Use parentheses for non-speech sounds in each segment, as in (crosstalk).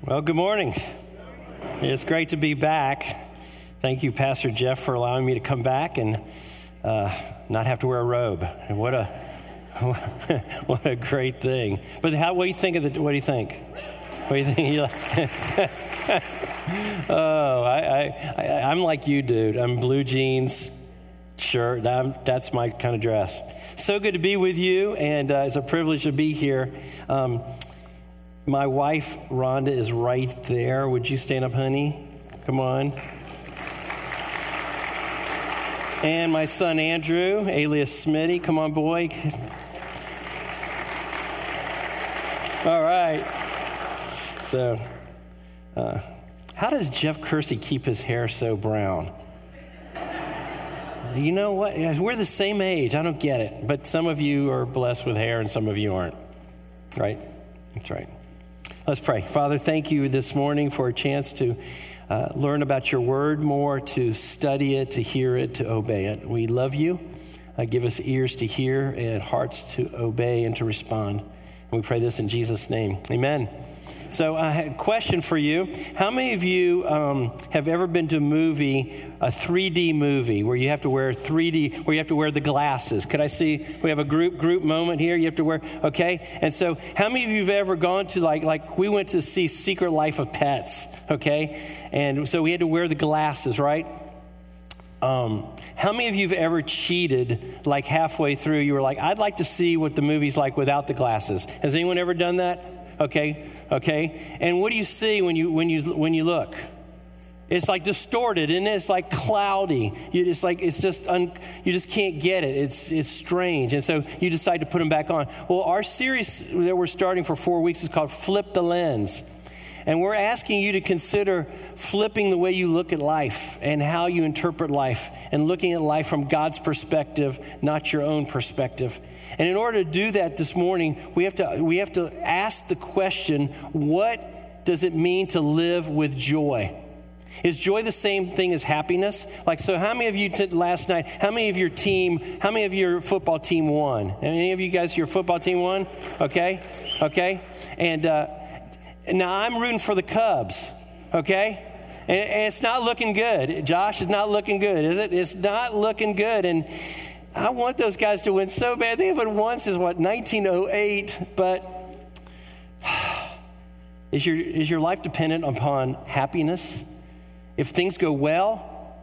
Well, good morning. It's great to be back. Thank you, Pastor Jeff, for allowing me to come back and uh, not have to wear a robe. And what a (laughs) what a great thing. But how? What do you think of the? What do you think? What do you think? (laughs) (laughs) oh, I, I, I, am like you, dude. I'm blue jeans, shirt. That, that's my kind of dress. So good to be with you, and uh, it's a privilege to be here. Um, my wife, Rhonda, is right there. Would you stand up, honey? Come on. And my son, Andrew, alias Smitty. Come on, boy. All right. So, uh, how does Jeff Kersey keep his hair so brown? You know what? We're the same age. I don't get it. But some of you are blessed with hair and some of you aren't. Right? That's right. Let's pray. Father, thank you this morning for a chance to uh, learn about your word more, to study it, to hear it, to obey it. We love you. Uh, give us ears to hear and hearts to obey and to respond. And we pray this in Jesus' name. Amen. So I had a question for you. How many of you um, have ever been to a movie, a 3D movie, where you have to wear 3D, where you have to wear the glasses? Could I see? We have a group group moment here. You have to wear. Okay. And so, how many of you have ever gone to like like we went to see Secret Life of Pets? Okay. And so we had to wear the glasses, right? Um, how many of you have ever cheated like halfway through? You were like, I'd like to see what the movie's like without the glasses. Has anyone ever done that? Okay, okay. And what do you see when you when you when you look? It's like distorted and it's like cloudy. You just like it's just un, you just can't get it. It's it's strange, and so you decide to put them back on. Well, our series that we're starting for four weeks is called "Flip the Lens." And we're asking you to consider flipping the way you look at life and how you interpret life and looking at life from God's perspective, not your own perspective. And in order to do that this morning, we have to, we have to ask the question what does it mean to live with joy? Is joy the same thing as happiness? Like, so how many of you t- last night, how many of your team, how many of your football team won? Any of you guys, your football team won? Okay, okay. And, uh, now I'm rooting for the Cubs, okay? And, it's not looking good. Josh, it's not looking good, is it? It's not looking good. And I want those guys to win so bad. They haven't won since what, 1908, but (sighs) is your, is your life dependent upon happiness? If things go well,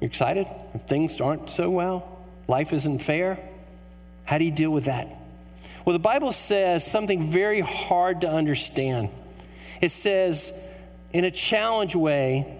you're excited. If things aren't so well, life isn't fair, how do you deal with that? Well, the Bible says something very hard to understand. It says, in a challenge way,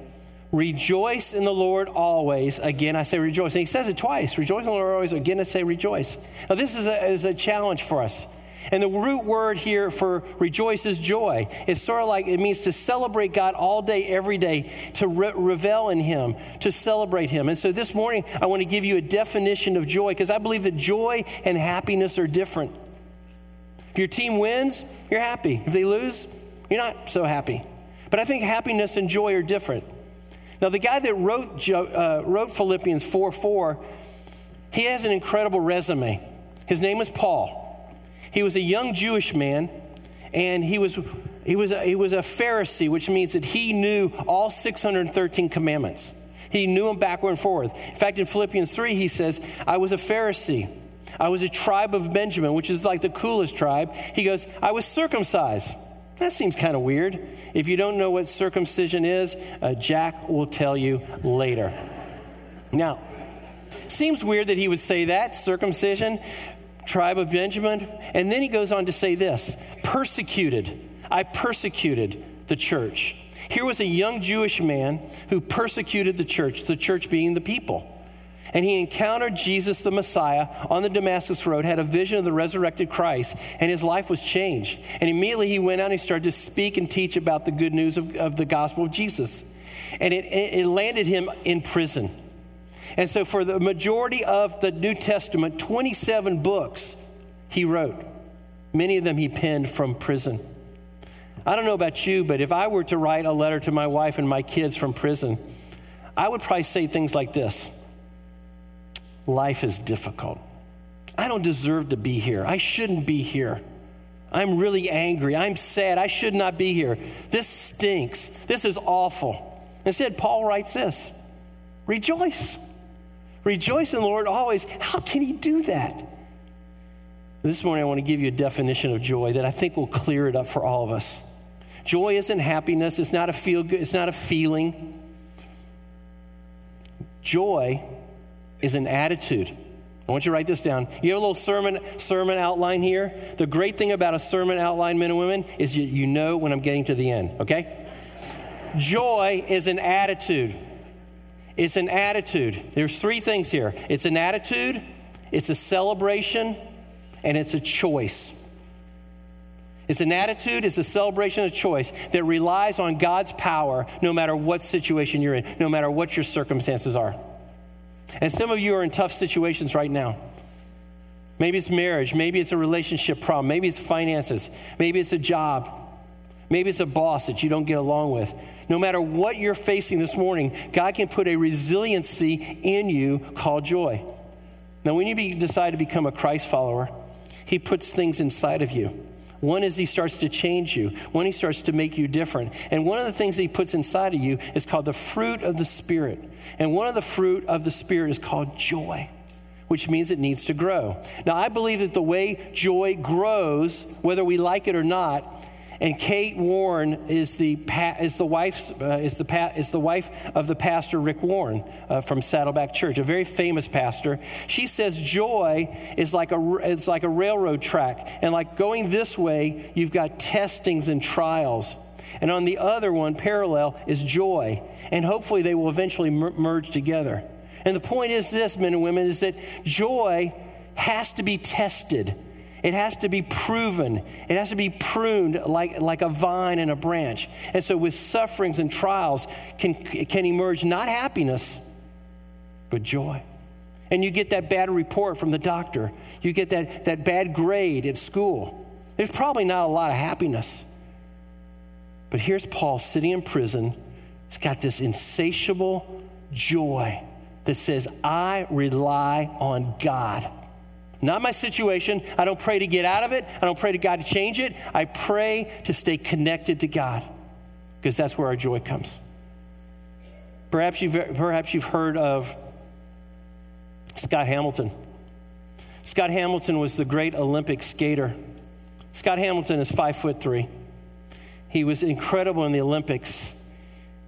rejoice in the Lord always. Again, I say rejoice. And he says it twice rejoice in the Lord always. Again, I say rejoice. Now, this is a, is a challenge for us. And the root word here for rejoice is joy. It's sort of like it means to celebrate God all day, every day, to re- revel in Him, to celebrate Him. And so this morning, I want to give you a definition of joy because I believe that joy and happiness are different. If your team wins, you're happy. If they lose, you're not so happy. But I think happiness and joy are different. Now, the guy that wrote, uh, wrote Philippians 4 4, he has an incredible resume. His name is Paul. He was a young Jewish man, and he was, he was, a, he was a Pharisee, which means that he knew all 613 commandments. He knew them backward and forward. In fact, in Philippians 3, he says, I was a Pharisee. I was a tribe of Benjamin, which is like the coolest tribe. He goes, I was circumcised. That seems kind of weird. If you don't know what circumcision is, uh, Jack will tell you later. Now, seems weird that he would say that circumcision, tribe of Benjamin. And then he goes on to say this persecuted. I persecuted the church. Here was a young Jewish man who persecuted the church, the church being the people and he encountered Jesus the Messiah on the Damascus Road, had a vision of the resurrected Christ, and his life was changed. And immediately he went out and he started to speak and teach about the good news of, of the gospel of Jesus. And it, it landed him in prison. And so, for the majority of the New Testament, 27 books he wrote. Many of them he penned from prison. I don't know about you, but if I were to write a letter to my wife and my kids from prison, I would probably say things like this life is difficult. I don't deserve to be here. I shouldn't be here. I'm really angry. I'm sad. I should not be here. This stinks. This is awful. Instead, Paul writes this Rejoice. Rejoice in the Lord always. How can he do that? This morning, I want to give you a definition of joy that I think will clear it up for all of us. Joy isn't happiness, it's not a feel good, it's not a feeling. Joy is an attitude. I want you to write this down. You have a little sermon, sermon outline here. The great thing about a sermon outline, men and women, is you, you know when I'm getting to the end, okay? Joy is an attitude. It's an attitude. There's three things here it's an attitude, it's a celebration, and it's a choice. It's an attitude, it's a celebration, a choice that relies on God's power no matter what situation you're in, no matter what your circumstances are. And some of you are in tough situations right now. Maybe it's marriage, maybe it's a relationship problem, maybe it's finances, maybe it's a job, maybe it's a boss that you don't get along with. No matter what you're facing this morning, God can put a resiliency in you called joy. Now, when you be, decide to become a Christ follower, He puts things inside of you. One is he starts to change you. One, he starts to make you different. And one of the things that he puts inside of you is called the fruit of the Spirit. And one of the fruit of the Spirit is called joy, which means it needs to grow. Now, I believe that the way joy grows, whether we like it or not, and Kay Warren is the, is the, wife, uh, is the, is the wife of the pastor Rick Warren uh, from Saddleback Church, a very famous pastor. She says joy is like, a, it's like a railroad track. And like going this way, you've got testings and trials. And on the other one, parallel, is joy. And hopefully they will eventually merge together. And the point is this, men and women, is that joy has to be tested. It has to be proven. It has to be pruned like, like a vine and a branch. And so, with sufferings and trials, can, can emerge not happiness, but joy. And you get that bad report from the doctor, you get that, that bad grade at school. There's probably not a lot of happiness. But here's Paul sitting in prison. He's got this insatiable joy that says, I rely on God. Not my situation. I don't pray to get out of it. I don't pray to God to change it. I pray to stay connected to God because that's where our joy comes. Perhaps you've, perhaps you've heard of Scott Hamilton. Scott Hamilton was the great Olympic skater. Scott Hamilton is five foot three. He was incredible in the Olympics.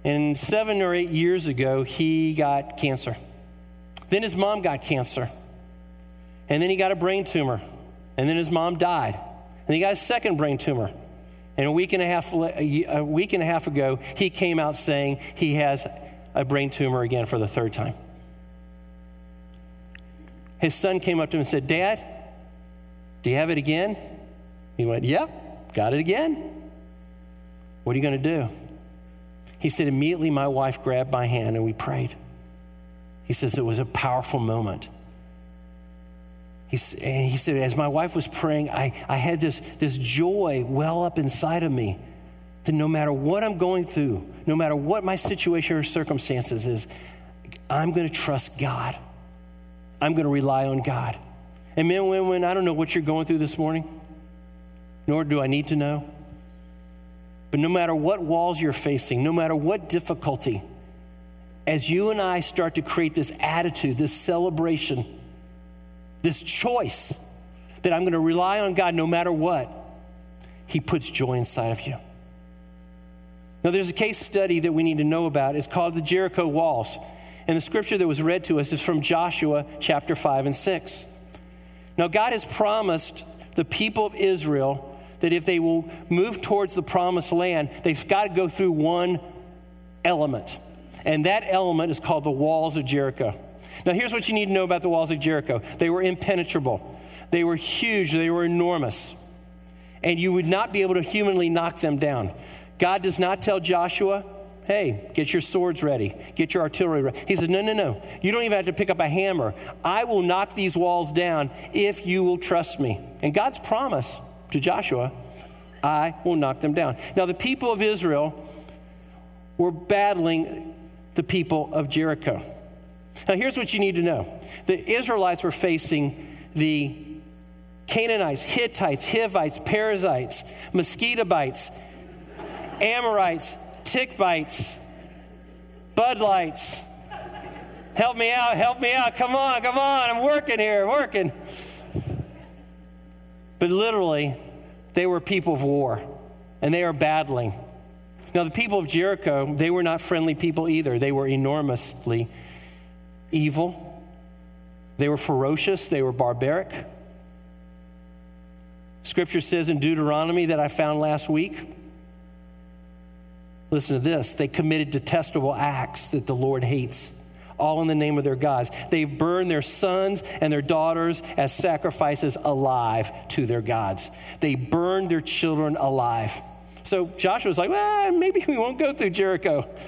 And seven or eight years ago, he got cancer. Then his mom got cancer. And then he got a brain tumor. And then his mom died. And he got a second brain tumor. And a week and a half, a week and a half ago, he came out saying he has a brain tumor again for the third time. His son came up to him and said, Dad, do you have it again? He went, Yep, got it again. What are you going to do? He said, Immediately my wife grabbed my hand and we prayed. He says it was a powerful moment. He, he said, as my wife was praying, I, I had this, this joy well up inside of me that no matter what I'm going through, no matter what my situation or circumstances is, I'm going to trust God. I'm going to rely on God. And men, women, I don't know what you're going through this morning, nor do I need to know. But no matter what walls you're facing, no matter what difficulty, as you and I start to create this attitude, this celebration, this choice that I'm going to rely on God no matter what, He puts joy inside of you. Now, there's a case study that we need to know about. It's called the Jericho Walls. And the scripture that was read to us is from Joshua chapter 5 and 6. Now, God has promised the people of Israel that if they will move towards the promised land, they've got to go through one element. And that element is called the walls of Jericho. Now, here's what you need to know about the walls of Jericho they were impenetrable, they were huge, they were enormous, and you would not be able to humanly knock them down. God does not tell Joshua, hey, get your swords ready, get your artillery ready. He says, no, no, no. You don't even have to pick up a hammer. I will knock these walls down if you will trust me. And God's promise to Joshua, I will knock them down. Now, the people of Israel were battling the people of Jericho. Now, here's what you need to know the Israelites were facing the Canaanites, Hittites, Hivites, Perizzites, mosquito bites, Amorites, tick bites, Bud Lights. Help me out, help me out. Come on, come on. I'm working here, I'm working. But literally, they were people of war and they are battling. Now, the people of Jericho, they were not friendly people either. They were enormously evil, they were ferocious, they were barbaric. Scripture says in Deuteronomy that I found last week. Listen to this. They committed detestable acts that the Lord hates all in the name of their gods. They've burned their sons and their daughters as sacrifices alive to their gods. They burned their children alive. So Joshua's like, well, maybe we won't go through Jericho. (laughs)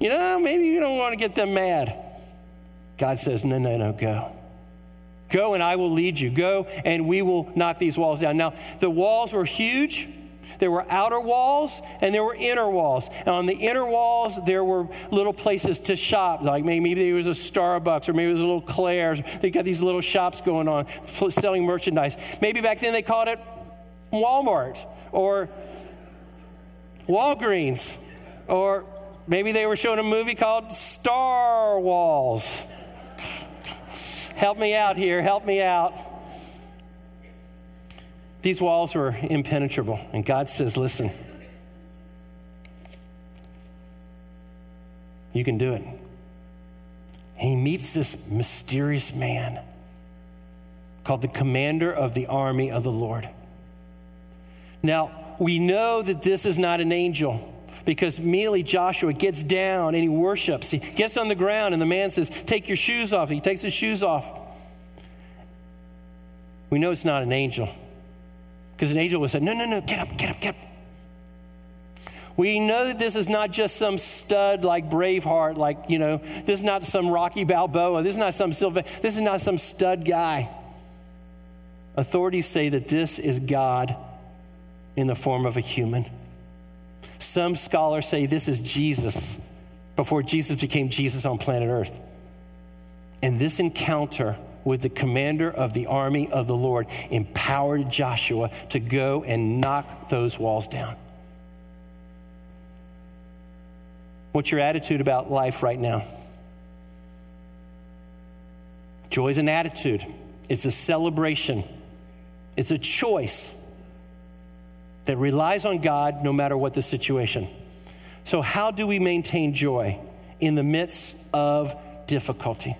You know, maybe you don't want to get them mad. God says, no, no, no, go. Go and I will lead you. Go and we will knock these walls down. Now, the walls were huge. There were outer walls and there were inner walls. And on the inner walls, there were little places to shop. Like maybe, there was a Starbucks or maybe it was a little Claire's. They got these little shops going on selling merchandise. Maybe back then they called it Walmart or Walgreens. Or maybe they were showing a movie called Star Walls. Help me out here, help me out. These walls were impenetrable, and God says, Listen, you can do it. He meets this mysterious man called the commander of the army of the Lord. Now, we know that this is not an angel because immediately Joshua gets down and he worships. He gets on the ground and the man says, Take your shoes off. He takes his shoes off. We know it's not an angel because an angel would say, No, no, no, get up, get up, get up. We know that this is not just some stud like Braveheart, like, you know, this is not some Rocky Balboa. This is not some Silva. This is not some stud guy. Authorities say that this is God in the form of a human. Some scholars say this is Jesus before Jesus became Jesus on planet Earth. And this encounter with the commander of the army of the Lord empowered Joshua to go and knock those walls down. What's your attitude about life right now? Joy is an attitude, it's a celebration, it's a choice that relies on God no matter what the situation. So, how do we maintain joy in the midst of difficulty?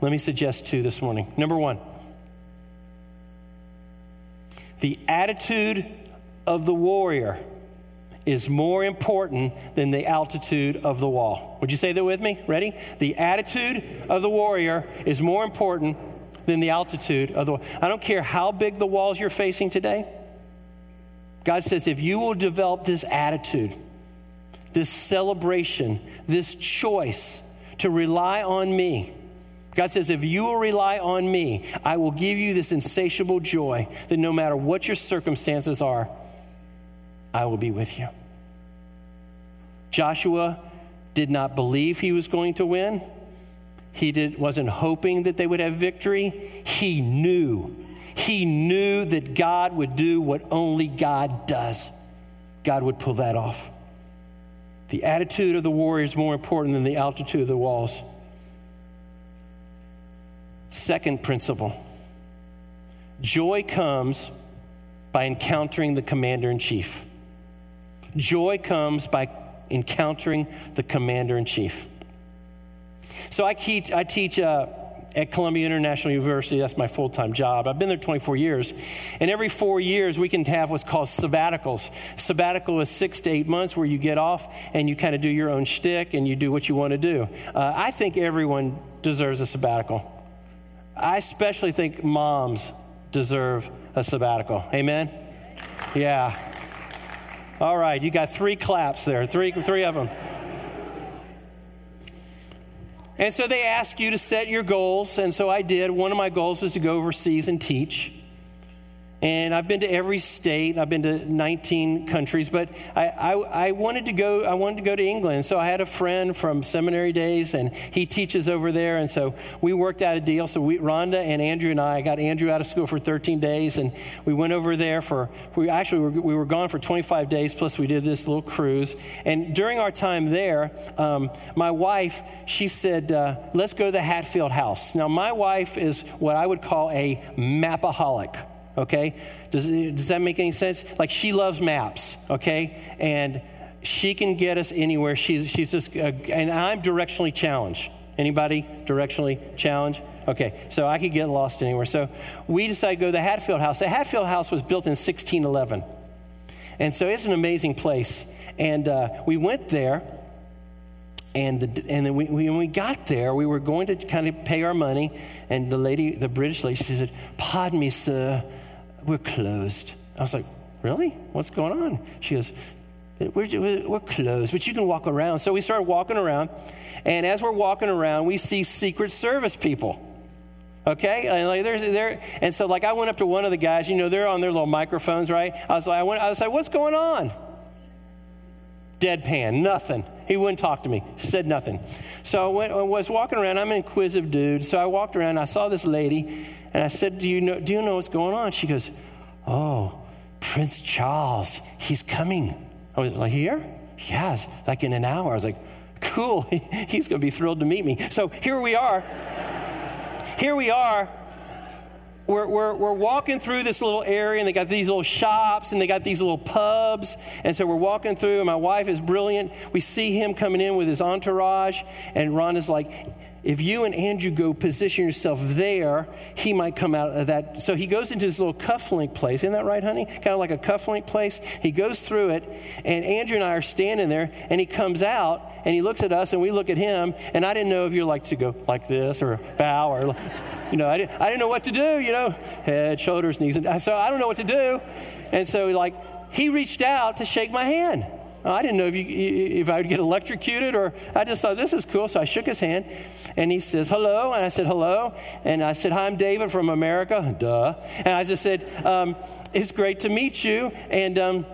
Let me suggest two this morning. Number one, the attitude of the warrior is more important than the altitude of the wall. Would you say that with me? Ready? The attitude of the warrior is more important than the altitude of the wall. I don't care how big the walls you're facing today. God says, if you will develop this attitude, this celebration, this choice to rely on me, God says, if you will rely on me, I will give you this insatiable joy that no matter what your circumstances are, I will be with you. Joshua did not believe he was going to win. He did, wasn't hoping that they would have victory. He knew he knew that God would do what only God does. God would pull that off. The attitude of the warrior is more important than the altitude of the walls. Second principle joy comes by encountering the commander in chief. Joy comes by encountering the commander in chief. So I teach, I teach uh, at Columbia International University. That's my full time job. I've been there 24 years. And every four years, we can have what's called sabbaticals. Sabbatical is six to eight months where you get off and you kind of do your own shtick and you do what you want to do. Uh, I think everyone deserves a sabbatical. I especially think moms deserve a sabbatical. Amen? Yeah. All right, you got three claps there, three, three of them. And so they ask you to set your goals. And so I did. One of my goals was to go overseas and teach. And I've been to every state. I've been to 19 countries, but I, I, I, wanted to go. I wanted to go to England. So I had a friend from seminary days, and he teaches over there. And so we worked out a deal. So we, Rhonda and Andrew and I got Andrew out of school for 13 days, and we went over there for. We actually were, we were gone for 25 days. Plus we did this little cruise. And during our time there, um, my wife she said, uh, "Let's go to the Hatfield House." Now my wife is what I would call a mapaholic okay? Does, does that make any sense? Like she loves maps, okay? And she can get us anywhere. She's, she's just, uh, and I'm directionally challenged. Anybody directionally challenged? Okay, so I could get lost anywhere. So we decided to go to the Hatfield House. The Hatfield House was built in 1611. And so it's an amazing place. And uh, we went there, and, the, and then we, we, when we got there, we were going to kind of pay our money. And the lady, the British lady, she said, Pardon me, sir, we're closed. I was like, Really? What's going on? She goes, we're, we're closed, but you can walk around. So we started walking around. And as we're walking around, we see Secret Service people. Okay, and like there's there, and so like I went up to one of the guys. You know, they're on their little microphones, right? I was like, I, went, I was like, what's going on? Deadpan, nothing. He wouldn't talk to me. Said nothing. So I, went, I was walking around. I'm an inquisitive dude. So I walked around. I saw this lady, and I said, "Do you know? Do you know what's going on?" She goes, "Oh, Prince Charles. He's coming." I was like, "Here?" Yes, like in an hour. I was like, "Cool. (laughs) He's going to be thrilled to meet me." So here we are. here we are we're, we're, we're walking through this little area, and they got these little shops, and they got these little pubs. And so we're walking through, and my wife is brilliant. We see him coming in with his entourage, and Ron is like, if you and Andrew go position yourself there, he might come out of that. So he goes into this little cufflink place. Isn't that right, honey? Kind of like a cufflink place. He goes through it, and Andrew and I are standing there, and he comes out, and he looks at us, and we look at him. And I didn't know if you're like to go like this or bow or (laughs) you know, I didn't, I didn't know what to do, you know, head, shoulders, knees. And so I don't know what to do. And so, like, he reached out to shake my hand. I didn't know if, you, if I would get electrocuted or I just thought this is cool. So I shook his hand and he says, hello. And I said, hello. And I said, hi, I'm David from America. Duh. And I just said, um, it's great to meet you. And, um,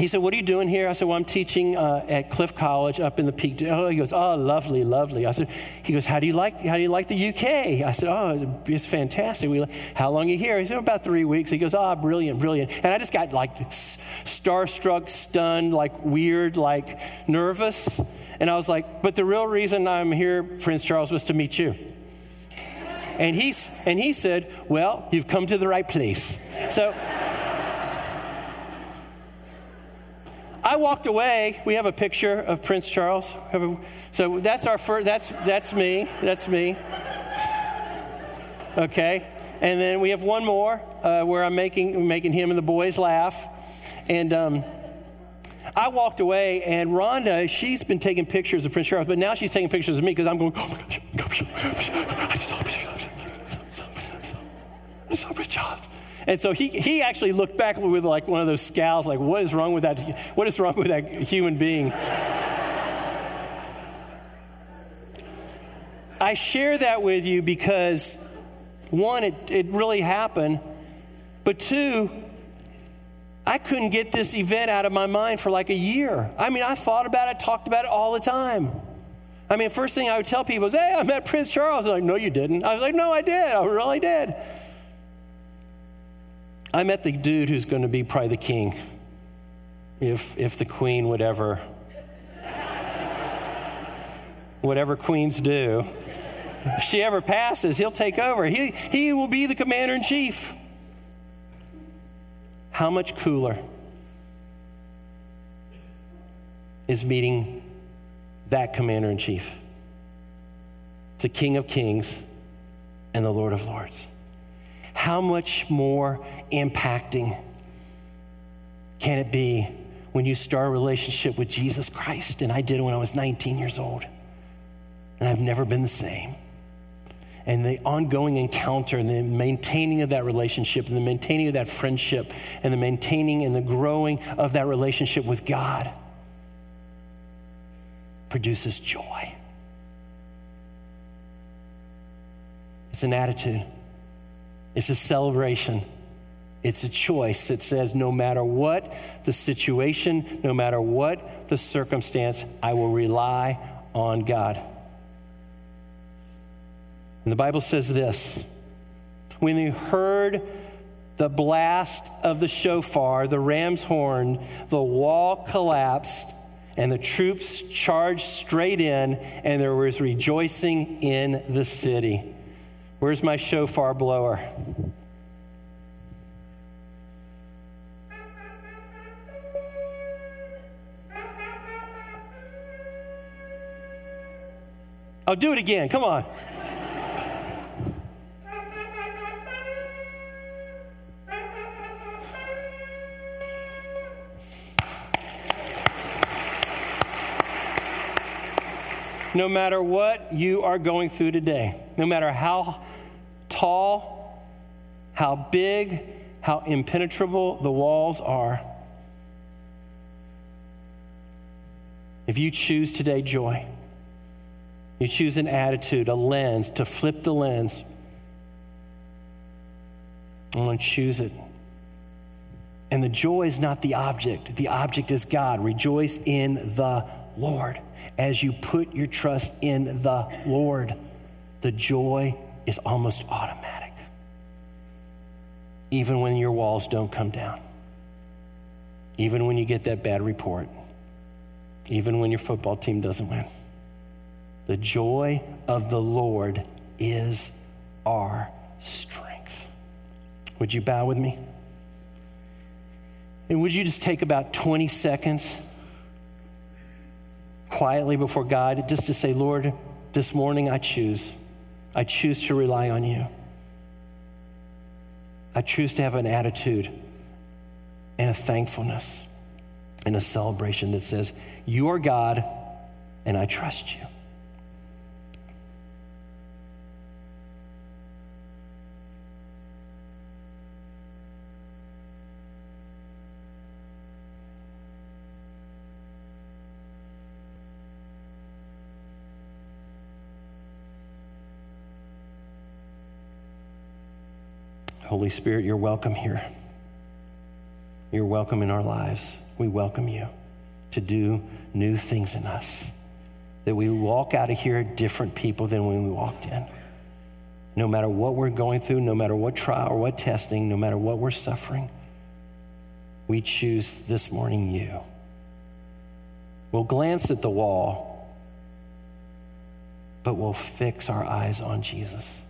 he said, What are you doing here? I said, Well, I'm teaching uh, at Cliff College up in the Peak. Oh, he goes, Oh, lovely, lovely. I said, He goes, How do you like, how do you like the UK? I said, Oh, it's fantastic. We, how long are you here? He said, About three weeks. He goes, Oh, brilliant, brilliant. And I just got like starstruck, stunned, like weird, like nervous. And I was like, But the real reason I'm here, Prince Charles, was to meet you. And he, and he said, Well, you've come to the right place. So, I walked away. We have a picture of Prince Charles. So that's our first, that's, that's me. That's me. Okay. And then we have one more uh, where I'm making, making him and the boys laugh. And um, I walked away, and Rhonda, she's been taking pictures of Prince Charles, but now she's taking pictures of me because I'm going, oh my gosh, I saw Prince Charles. And so he, he actually looked back with like one of those scowls, like, what is wrong with that? What is wrong with that human being? I share that with you because one, it, it really happened, but two, I couldn't get this event out of my mind for like a year. I mean, I thought about it, talked about it all the time. I mean, first thing I would tell people is, hey, I met Prince Charles. They're like, no, you didn't. I was like, no, I did. I really did. I met the dude who's going to be probably the king if, if the queen would ever, whatever queens do. If she ever passes, he'll take over. He, he will be the commander in chief. How much cooler is meeting that commander in chief? The King of Kings and the Lord of Lords how much more impacting can it be when you start a relationship with Jesus Christ? And I did when I was 19 years old. And I've never been the same. And the ongoing encounter and the maintaining of that relationship and the maintaining of that friendship and the maintaining and the growing of that relationship with God produces joy. It's an attitude. It's a celebration. It's a choice that says no matter what the situation, no matter what the circumstance, I will rely on God. And the Bible says this when they heard the blast of the shofar, the ram's horn, the wall collapsed, and the troops charged straight in, and there was rejoicing in the city. Where's my shofar blower? Oh, do it again. Come on. no matter what you are going through today, no matter how tall, how big, how impenetrable the walls are, if you choose today joy, you choose an attitude, a lens, to flip the lens, I'm going to choose it. And the joy is not the object, the object is God. Rejoice in the Lord as you put your trust in the Lord, the joy is almost automatic. Even when your walls don't come down, even when you get that bad report, even when your football team doesn't win. The joy of the Lord is our strength. Would you bow with me? And would you just take about 20 seconds? quietly before God just to say, Lord, this morning I choose. I choose to rely on you. I choose to have an attitude and a thankfulness and a celebration that says, You are God and I trust you. Holy Spirit, you're welcome here. You're welcome in our lives. We welcome you to do new things in us. That we walk out of here different people than when we walked in. No matter what we're going through, no matter what trial or what testing, no matter what we're suffering, we choose this morning you. We'll glance at the wall, but we'll fix our eyes on Jesus.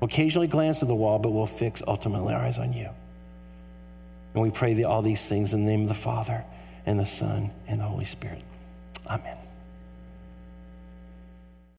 We'll occasionally glance at the wall, but we'll fix ultimately our eyes on you. And we pray all these things in the name of the Father and the Son and the Holy Spirit. Amen.